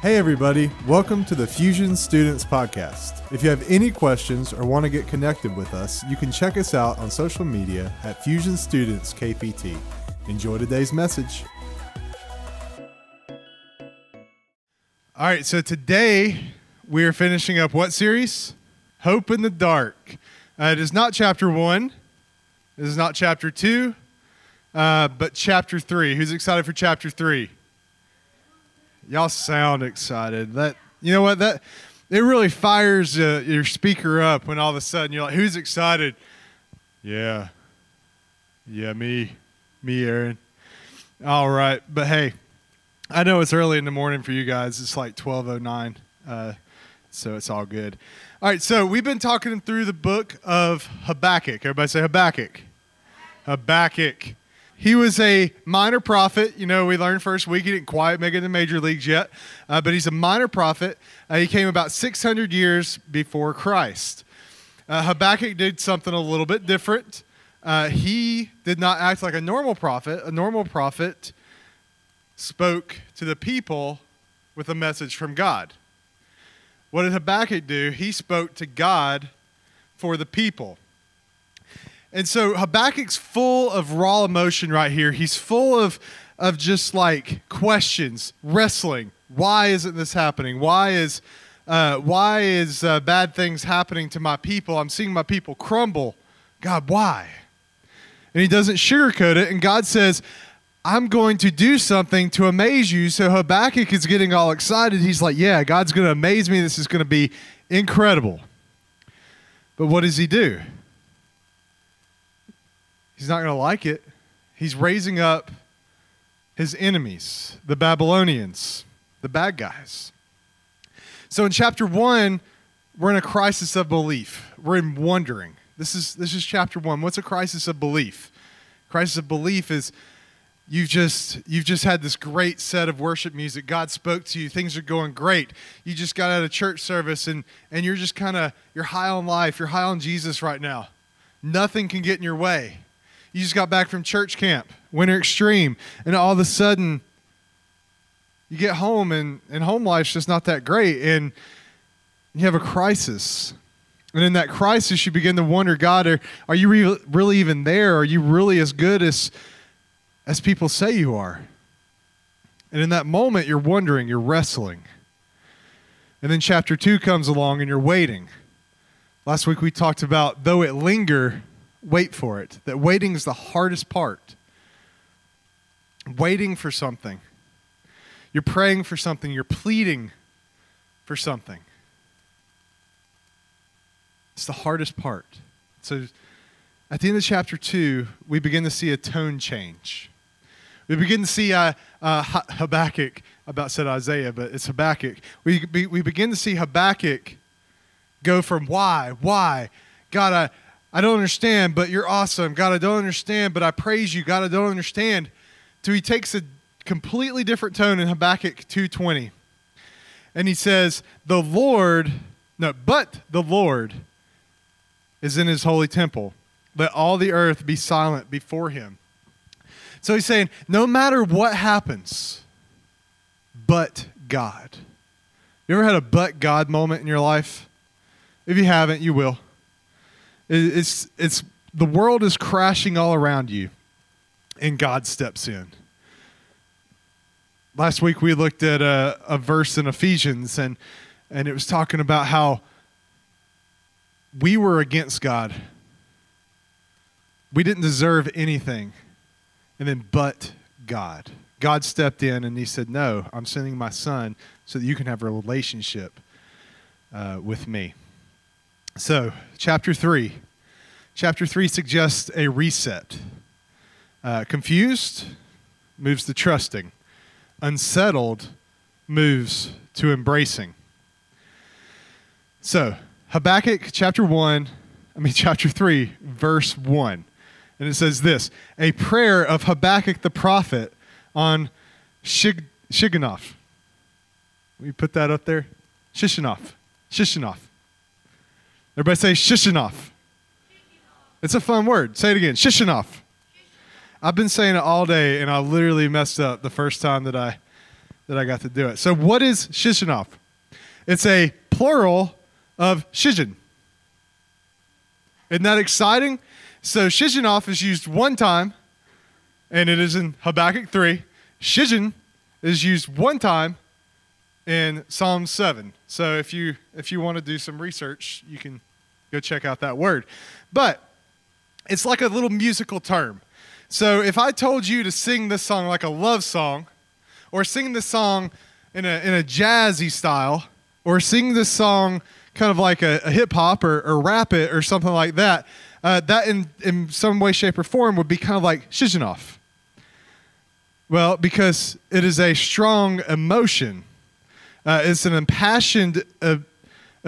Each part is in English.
Hey, everybody, welcome to the Fusion Students Podcast. If you have any questions or want to get connected with us, you can check us out on social media at Fusion Students KPT. Enjoy today's message. All right, so today we are finishing up what series? Hope in the Dark. Uh, it is not chapter one, it is not chapter two, uh, but chapter three. Who's excited for chapter three? Y'all sound excited. That you know what that it really fires uh, your speaker up when all of a sudden you're like, "Who's excited?" Yeah, yeah, me, me, Aaron. All right, but hey, I know it's early in the morning for you guys. It's like twelve oh nine, uh, so it's all good. All right, so we've been talking through the book of Habakkuk. Everybody say Habakkuk. Habakkuk. He was a minor prophet. You know, we learned first week he didn't quite make it in the major leagues yet, uh, but he's a minor prophet. Uh, he came about 600 years before Christ. Uh, Habakkuk did something a little bit different. Uh, he did not act like a normal prophet. A normal prophet spoke to the people with a message from God. What did Habakkuk do? He spoke to God for the people. And so Habakkuk's full of raw emotion right here. He's full of, of just like questions, wrestling. Why isn't this happening? Why is, uh, why is uh, bad things happening to my people? I'm seeing my people crumble. God, why? And he doesn't sugarcoat it. And God says, I'm going to do something to amaze you. So Habakkuk is getting all excited. He's like, Yeah, God's going to amaze me. This is going to be incredible. But what does he do? He's not going to like it. He's raising up his enemies, the Babylonians, the bad guys. So in chapter one, we're in a crisis of belief. We're in wondering. This is this is chapter one. What's a crisis of belief? Crisis of belief is you've just you've just had this great set of worship music. God spoke to you. Things are going great. You just got out of church service and and you're just kind of you're high on life. You're high on Jesus right now. Nothing can get in your way. You just got back from church camp, winter extreme, and all of a sudden you get home and, and home life's just not that great. And you have a crisis. And in that crisis, you begin to wonder God, are, are you re- really even there? Are you really as good as, as people say you are? And in that moment, you're wondering, you're wrestling. And then chapter two comes along and you're waiting. Last week we talked about though it linger, wait for it. That waiting is the hardest part. Waiting for something. You're praying for something, you're pleading for something. It's the hardest part. So at the end of chapter 2, we begin to see a tone change. We begin to see uh, uh, Habakkuk, about said Isaiah, but it's Habakkuk. We, we begin to see Habakkuk go from why, why, God, I, I don't understand, but you're awesome. God, I don't understand, but I praise you. God, I don't understand. So he takes a completely different tone in Habakkuk 2:20. And he says, "The Lord, no, but the Lord is in his holy temple. Let all the earth be silent before him." So he's saying, no matter what happens, but God. You ever had a but God moment in your life? If you haven't, you will. It's, it's, the world is crashing all around you, and God steps in. Last week we looked at a, a verse in Ephesians, and, and it was talking about how we were against God. We didn't deserve anything. And then, but God. God stepped in and he said, No, I'm sending my son so that you can have a relationship uh, with me. So, chapter 3. Chapter 3 suggests a reset. Uh, confused moves to trusting, unsettled moves to embracing. So, Habakkuk chapter 1, I mean, chapter 3, verse 1. And it says this A prayer of Habakkuk the prophet on Shig- Shiganoth. We put that up there? Shigionoth. Shigionoth. Everybody say Shigionoth. It's a fun word. Say it again. Shigionoth. I've been saying it all day, and I literally messed up the first time that I that I got to do it. So, what is Shigionoth? It's a plural of Shiggaion. Isn't that exciting? So, Shigionoth is used one time, and it is in Habakkuk 3. Shiggaion is used one time in Psalm 7. So, if you, if you want to do some research, you can go check out that word. But it's like a little musical term. So, if I told you to sing this song like a love song, or sing this song in a, in a jazzy style, or sing this song kind of like a, a hip hop or, or rap it or something like that, uh, that in, in some way, shape, or form would be kind of like Shigionoth. Well, because it is a strong emotion, uh, it's an impassioned uh,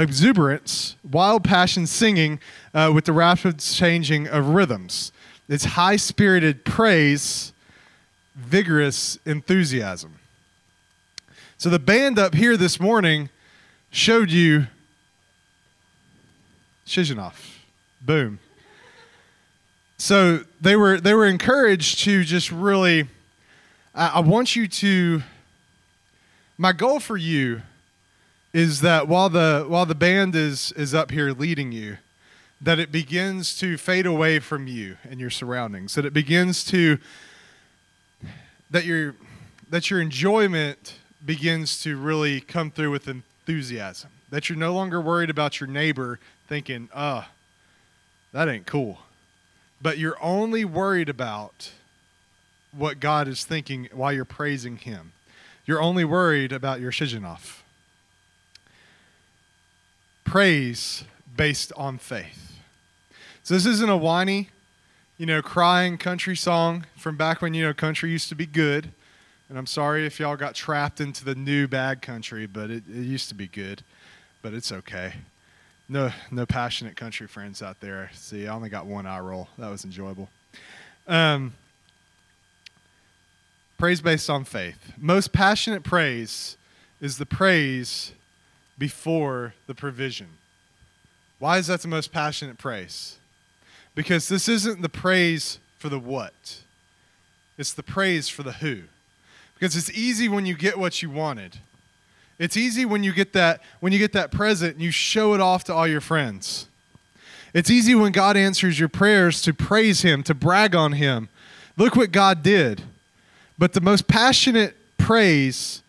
exuberance, wild passion singing uh, with the rapid changing of rhythms. It's high spirited praise, vigorous enthusiasm. So the band up here this morning showed you Shigionoth. Boom. So they were they were encouraged to just really I, I want you to my goal for you is that while the while the band is is up here leading you, that it begins to fade away from you and your surroundings. That it begins to that your that your enjoyment begins to really come through with enthusiasm. That you're no longer worried about your neighbor thinking, "Uh, that ain't cool." But you're only worried about what God is thinking while you're praising him. You're only worried about your Shigionoth. Praise based on faith. So this isn't a whiny, you know, crying country song from back when, you know, country used to be good. And I'm sorry if y'all got trapped into the new bad country, but it, it used to be good. But it's okay. No, no passionate country friends out there. See, I only got one eye roll. That was enjoyable. Um, praise based on faith. Most passionate praise is the praise before the provision. Why is that the most passionate praise? Because this isn't the praise for the what, it's the praise for the who. Because it's easy when you get what you wanted. It's easy when you get that when you get that present and you show it off to all your friends. It's easy when God answers your prayers to praise him, to brag on him. Look what God did. But the most passionate praise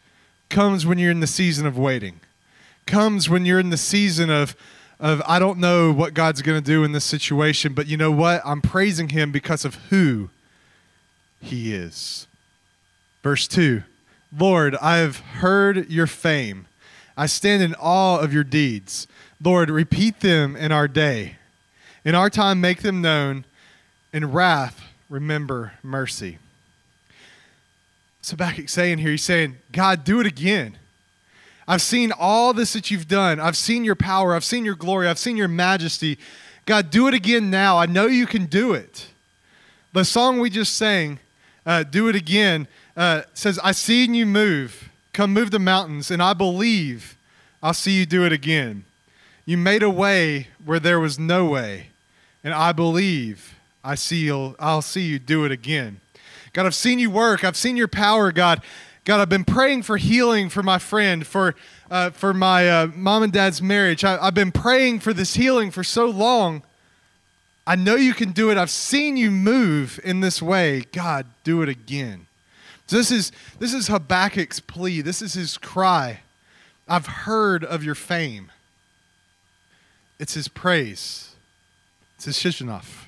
comes when you're in the season of waiting. Comes when you're in the season of of I don't know what God's going to do in this situation, but you know what? I'm praising him because of who he is. Verse 2 Lord, I have heard your fame. I stand in awe of your deeds. Lord, repeat them in our day. In our time, make them known. In wrath, remember mercy. So back saying here, he's saying, God, do it again. I've seen all this that you've done. I've seen your power. I've seen your glory. I've seen your majesty. God, do it again now. I know you can do it. The song we just sang, uh, Do It Again, uh, says, I seen you move. Come move the mountains, and I believe I'll see you do it again. You made a way where there was no way, and I believe I see you'll, I'll see you do it again. God, I've seen you work. I've seen your power, God. God, I've been praying for healing for my friend, for, uh, for my uh, mom and dad's marriage. I, I've been praying for this healing for so long. I know you can do it. I've seen you move in this way. God, do it again. So this is this is Habakkuk's plea. This is his cry. I've heard of your fame. It's his praise. It's his Shigionoth.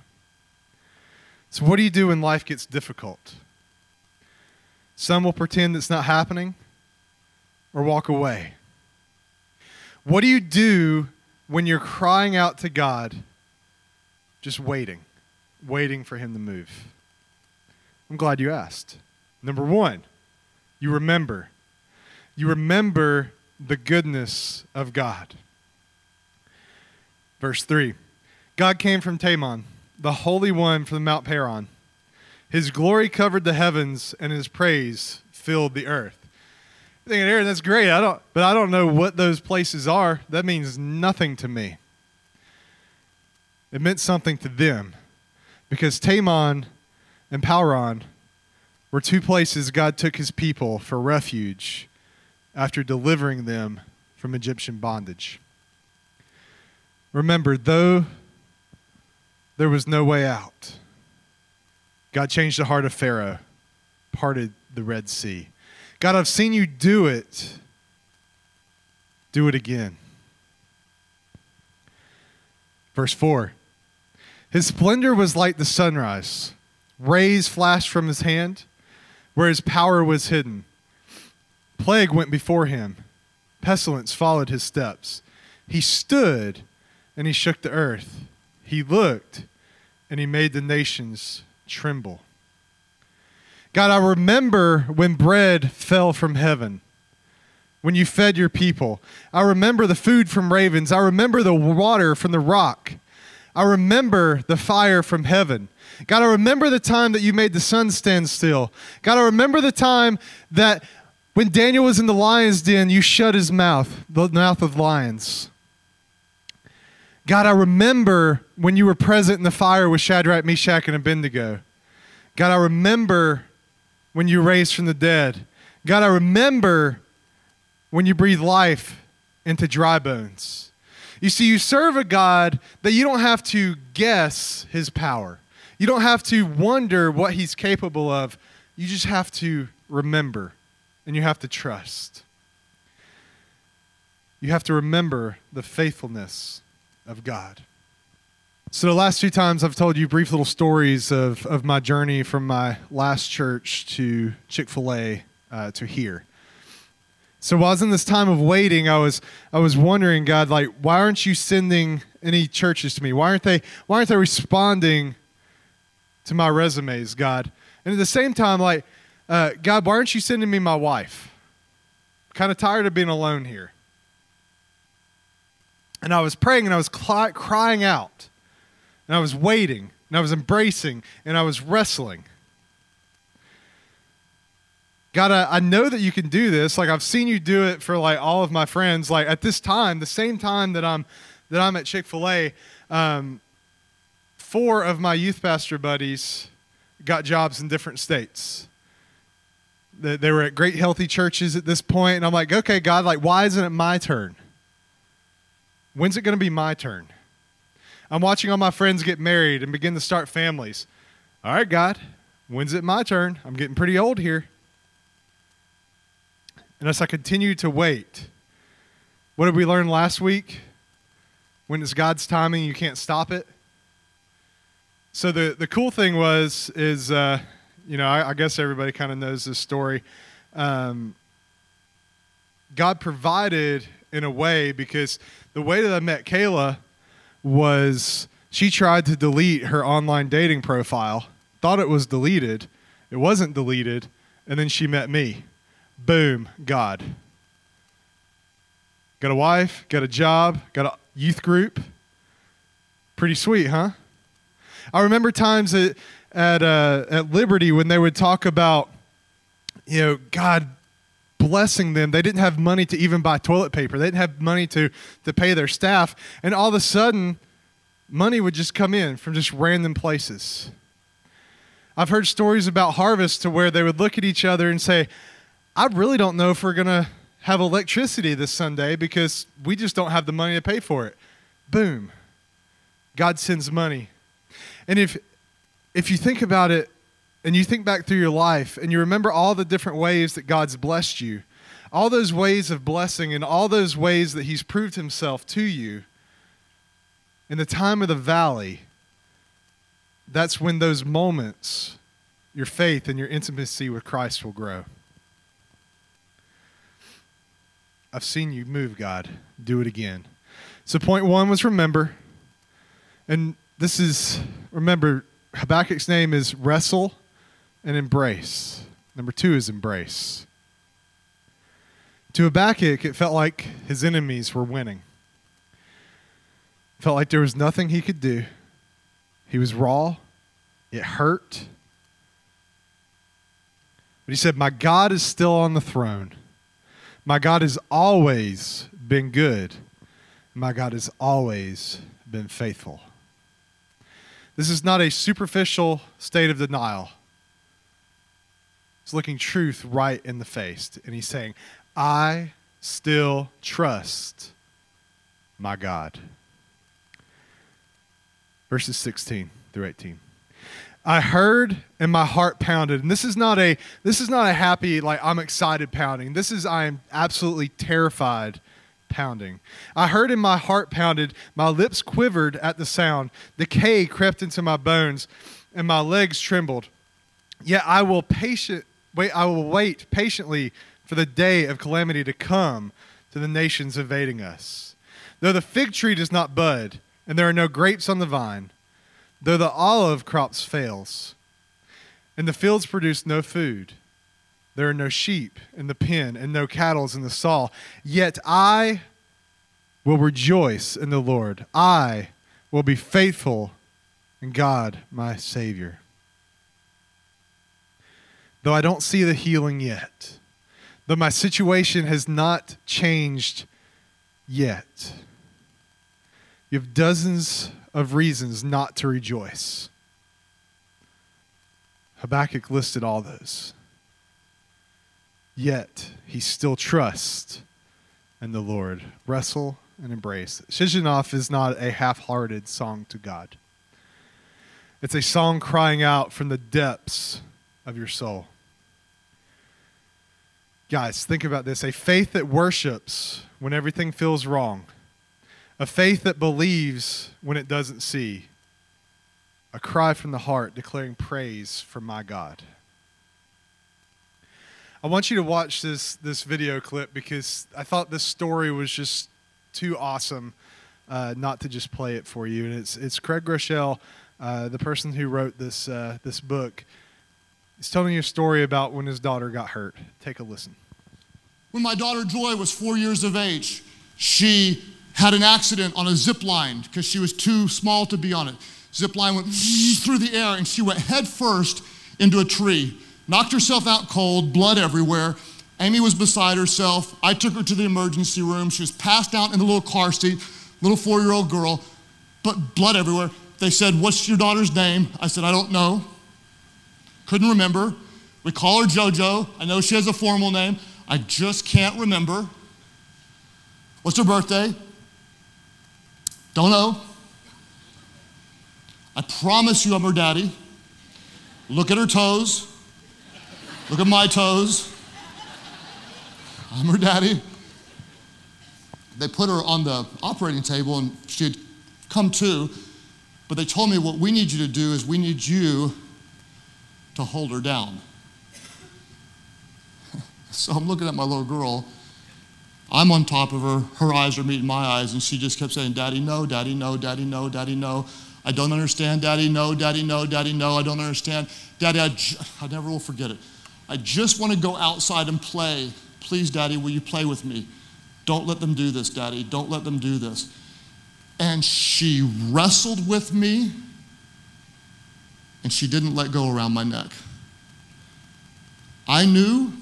So what do you do when life gets difficult? Some will pretend it's not happening or walk away. What do you do when you're crying out to God, just waiting, waiting for Him to move? I'm glad you asked. Number one, you remember. You remember the goodness of God. Verse 3 God came from Teman, the Holy One from Mount Paran. His glory covered the heavens, and his praise filled the earth. Thinking, Aaron, that's great. I don't, but I don't know what those places are. That means nothing to me. It meant something to them, because Teman and Paran were two places God took his people for refuge after delivering them from Egyptian bondage. Remember, though there was no way out, God changed the heart of Pharaoh, parted the Red Sea. God, I've seen you do it. Do it again. Verse 4 His splendor was like the sunrise, rays flashed from his hand, where his power was hidden. Plague went before him, pestilence followed his steps. He stood and he shook the earth. He looked and he made the nations tremble. God, I remember when bread fell from heaven, when you fed your people. I remember the food from ravens. I remember the water from the rock. I remember the fire from heaven. God, I remember the time that you made the sun stand still. God, I remember the time that when Daniel was in the lion's den, you shut his mouth, the mouth of lions. God, I remember when you were present in the fire with Shadrach, Meshach, and Abednego. God, I remember when you raised from the dead. God, I remember when you breathe life into dry bones. You see, you serve a God that you don't have to guess his power. You don't have to wonder what he's capable of. You just have to remember and you have to trust. You have to remember the faithfulness of God. So, the last few times I've told you brief little stories of, of my journey from my last church to Chick fil A uh, to here. So, while I was in this time of waiting, I was, I was wondering, God, like, why aren't you sending any churches to me? Why aren't they, why aren't they responding to my resumes, God? And at the same time, like, uh, God, why aren't you sending me my wife? kind of tired of being alone here. And I was praying and I was cl- crying out. And I was waiting and I was embracing and I was wrestling. God, I, I, know that you can do this. Like I've seen you do it for like all of my friends. Like at this time, the same time that I'm that I'm at Chick Fil A, um, four of my youth pastor buddies got jobs in different states they were at great healthy churches at this point and i'm like okay god like why isn't it my turn when's it going to be my turn? I'm watching all my friends get married and begin to start families. All right god when's it my turn? I'm getting pretty old here. And as i continue to wait what did we learn last week? When it's god's timing you can't stop it. So the, the cool thing was is uh, you know, I, I guess everybody kind of knows this story. Um, God provided in a way because the way that I met Kayla was she tried to delete her online dating profile, thought it was deleted, it wasn't deleted, and then she met me. Boom, God. Got a wife, got a job, got a youth group. Pretty sweet, huh? I remember times that at uh, at Liberty when they would talk about, you know, God blessing them. They didn't have money to even buy toilet paper. They didn't have money to to pay their staff, and all of a sudden, money would just come in from just random places. I've heard stories about harvest to where they would look at each other and say, "I really don't know if we're gonna." have electricity this Sunday because we just don't have the money to pay for it. Boom. God sends money. And if if you think about it and you think back through your life and you remember all the different ways that God's blessed you, all those ways of blessing and all those ways that He's proved Himself to you, in the time of the valley, that's when those moments, your faith and your intimacy with Christ will grow. I've seen you move, God. Do it again. So, point one was remember. And this is, remember, Habakkuk's name is wrestle and embrace. Number two is embrace. To Habakkuk, it felt like his enemies were winning. Felt like there was nothing he could do. He was raw. It hurt. But he said, My God is still on the throne. My God has always been good. My God has always been faithful. This is not a superficial state of denial. He's looking truth right in the face. And he's saying, I still trust my God. Verses 16 through 18. I heard and my heart pounded. And this is not a this is not a happy like I'm excited pounding. This is I am absolutely terrified pounding. I heard and my heart pounded, my lips quivered at the sound. Decay crept into my bones and my legs trembled. Yet I will patient wait I will wait patiently for the day of calamity to come to the nations invading us. Though the fig tree does not bud and there are no grapes on the vine, Though the olive crops fails, and the fields produce no food, there are no sheep in the pen and no cattle in the stall, yet I will rejoice in the Lord. I will be faithful in God, my Savior. Though I don't see the healing yet, though my situation has not changed yet, you have dozens of reasons not to rejoice. Habakkuk listed all those. Yet he still trusts in the Lord. Wrestle and embrace. Shigionoth is not a half hearted song to God, it's a song crying out from the depths of your soul. Guys, think about this a faith that worships when everything feels wrong a faith that believes when it doesn't see, a cry from the heart declaring praise for my God. I want you to watch this, this video clip because I thought this story was just too awesome uh, not to just play it for you. And it's, it's Craig Groeschel, uh, the person who wrote this, uh, this book. He's telling you a story about when his daughter got hurt. Take a listen. When my daughter Joy was four years of age, she had an accident on a zip line because she was too small to be on it. Zip line went through the air and she went head first into a tree. Knocked herself out cold, blood everywhere. Amy was beside herself. I took her to the emergency room. She was passed out in the little car seat, little four year old girl, but blood everywhere. They said, What's your daughter's name? I said, I don't know. Couldn't remember. We call her JoJo. I know she has a formal name. I just can't remember. What's her birthday? Don't know. I promise you I'm her daddy. Look at her toes. Look at my toes. I'm her daddy. They put her on the operating table and she had come to, but they told me what we need you to do is we need you to hold her down. So I'm looking at my little girl I'm on top of her. Her eyes are meeting my eyes, and she just kept saying, Daddy, no, Daddy, no, Daddy, no, Daddy, no. I don't understand, Daddy, no, Daddy, no, Daddy, no. I don't understand. Daddy, I, j- I never will forget it. I just want to go outside and play. Please, Daddy, will you play with me? Don't let them do this, Daddy. Don't let them do this. And she wrestled with me, and she didn't let go around my neck. I knew,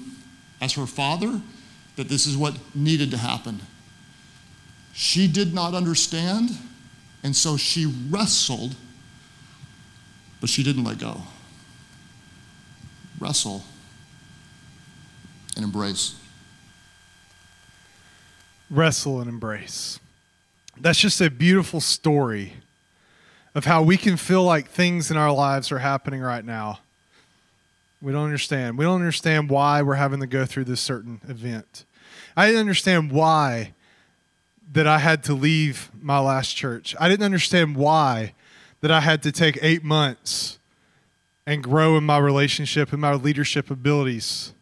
as her father, that this is what needed to happen. She did not understand, and so she wrestled, but she didn't let go. Wrestle and embrace. Wrestle and embrace. That's just a beautiful story of how we can feel like things in our lives are happening right now we don't understand. We don't understand why we're having to go through this certain event. I didn't understand why that I had to leave my last church. I didn't understand why that I had to take eight months and grow in my relationship and my leadership abilities.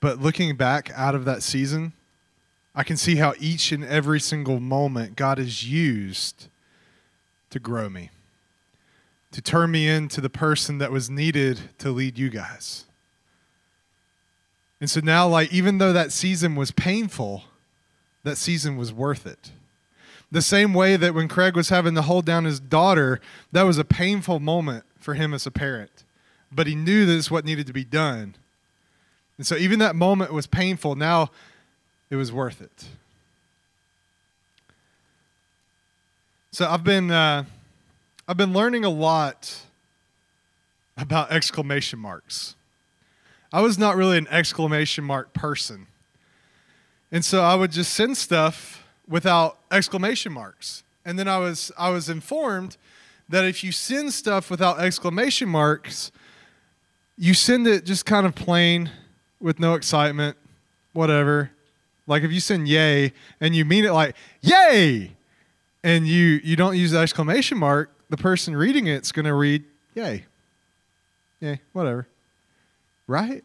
But looking back out of that season, I can see how each and every single moment God has used to grow me to turn me into the person that was needed to lead you guys. And so now, like, even though that season was painful, that season was worth it. The same way that when Craig was having to hold down his daughter, that was a painful moment for him as a parent. But he knew this is what needed to be done. And so, even that moment was painful. Now, it was worth it. So, I've been. Uh, I've been learning a lot about exclamation marks. I was not really an exclamation mark person. And so I would just send stuff without exclamation marks. And then I was I was informed that if you send stuff without exclamation marks, you send it just kind of plain with no excitement, whatever. Like if you send yay and you mean it like yay and you you don't use the exclamation mark, the person reading it's going to read yay. Yay, whatever. Right?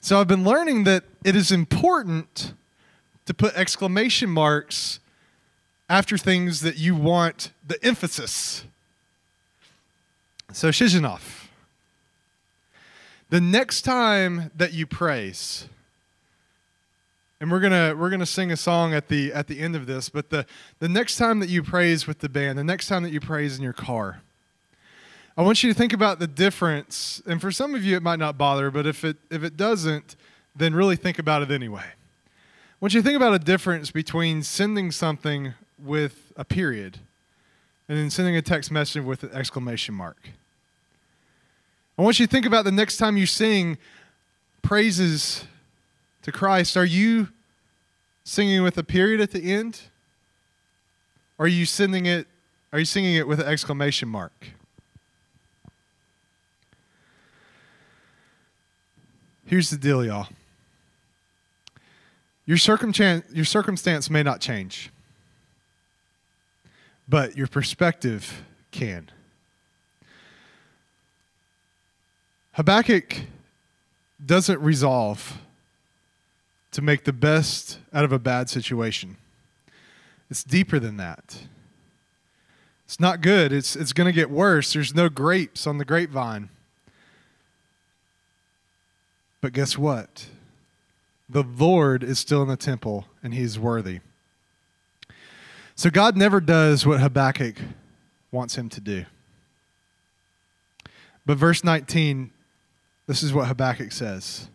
So I've been learning that it is important to put exclamation marks after things that you want the emphasis. So Shigionoth. The next time that you praise, and we're gonna we're gonna sing a song at the at the end of this, but the the next time that you praise with the band, the next time that you praise in your car, I want you to think about the difference. And for some of you, it might not bother, but if it if it doesn't, then really think about it anyway. I want you to think about a difference between sending something with a period and then sending a text message with an exclamation mark. I want you to think about the next time you sing praises to Christ. Are you singing with a period at the end? Or are you sending it are you singing it with an exclamation mark? Here's the deal, y'all. Your circumstance, your circumstance may not change, but your perspective can. Habakkuk doesn't resolve to make the best out of a bad situation. It's deeper than that. It's not good. It's, it's going to get worse. There's no grapes on the grapevine. But guess what? The Lord is still in the temple and he's worthy. So God never does what Habakkuk wants him to do. But verse 19, this is what Habakkuk says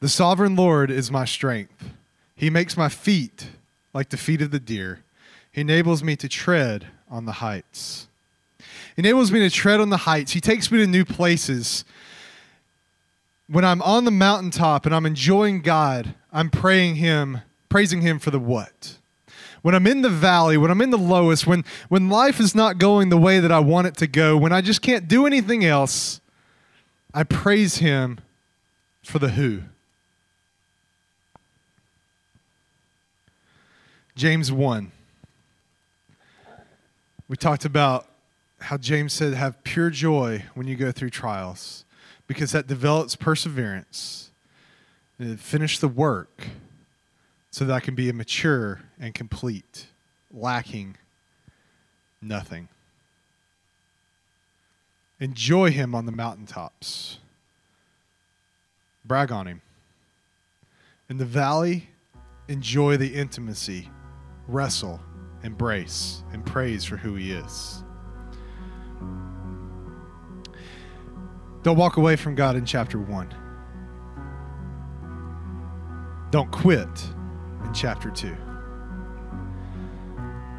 The sovereign Lord is my strength. He makes my feet like the feet of the deer. He enables me to tread on the heights. He enables me to tread on the heights. He takes me to new places when I'm on the mountaintop and I'm enjoying God, I'm praying him, praising him for the what? When I'm in the valley, when I'm in the lowest, when when life is not going the way that I want it to go, when I just can't do anything else, I praise him for the who. James 1. We talked about how James said, Have pure joy when you go through trials because that develops perseverance. And finish the work so that I can be mature and complete, lacking nothing. Enjoy him on the mountaintops. Brag on him. In the valley, enjoy the intimacy, wrestle, embrace, and praise for who he is. Don't walk away from God in chapter 1. Don't quit in chapter 2.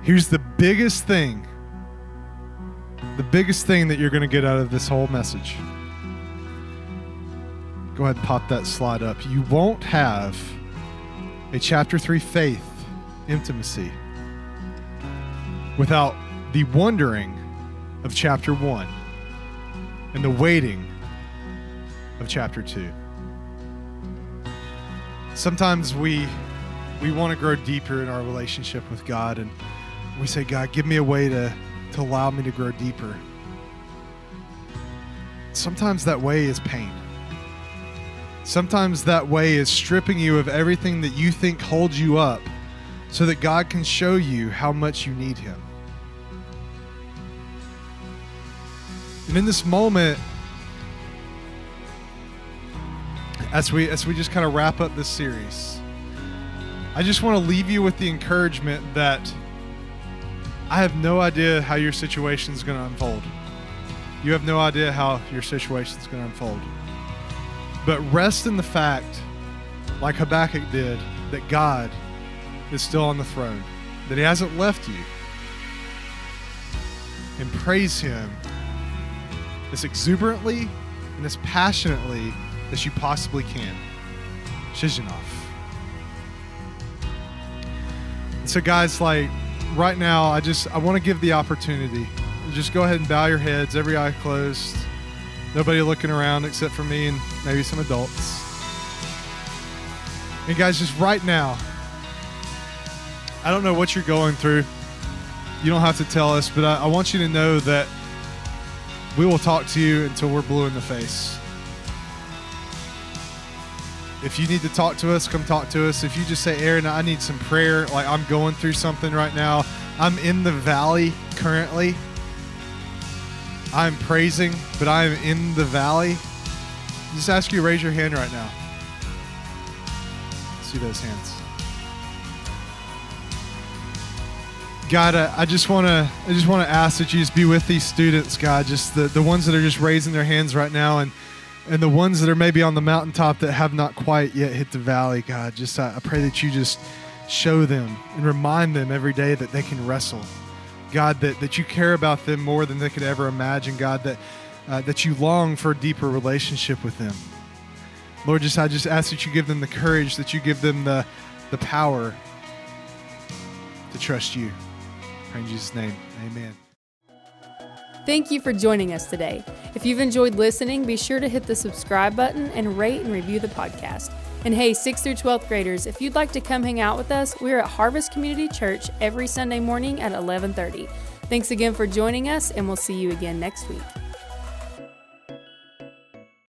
Here's the biggest thing the biggest thing that you're going to get out of this whole message. Go ahead and pop that slide up. You won't have a chapter 3 faith intimacy without the wondering of chapter 1 and the waiting of chapter 2. Sometimes we we want to grow deeper in our relationship with God and we say, God, give me a way to, to allow me to grow deeper. Sometimes that way is pain. Sometimes that way is stripping you of everything that you think holds you up so that God can show you how much you need Him. And in this moment, as we as we just kind of wrap up this series, I just want to leave you with the encouragement that I have no idea how your situation is going to unfold. You have no idea how your situation is going to unfold. But rest in the fact, like Habakkuk did, that God is still on the throne, that He hasn't left you. And praise Him as exuberantly and as passionately as you possibly can. Shigionoth. So, guys, like right now, I just I want to give the opportunity. Just go ahead and bow your heads, every eye closed. Nobody looking around except for me and maybe some adults. And guys, just right now, I don't know what you're going through. You don't have to tell us, but I, I want you to know that we will talk to you until we're blue in the face. If you need to talk to us, come talk to us. If you just say, Aaron, I need some prayer, like I'm going through something right now, I'm in the valley currently. I'm praising, but I am in the valley. Just ask you raise your hand right now. See those hands. God, I, just want to I just want to ask that you just be with these students, God, just the, the ones that are just raising their hands right now and and the ones that are maybe on the mountaintop that have not quite yet hit the valley, God, just I, I pray that you just show them and remind them every day that they can wrestle. God, that, that you care about them more than they could ever imagine, God, that uh, that you long for a deeper relationship with them. Lord, just I just ask that you give them the courage, that you give them the the power to trust you. In Jesus' name, amen. Thank you for joining us today. If you've enjoyed listening, be sure to hit the subscribe button and rate and review the podcast. And hey, 6th through 12th graders, if you'd like to come hang out with us, we're at Harvest Community Church every Sunday morning at 11:30. Thanks again for joining us, and we'll see you again next week.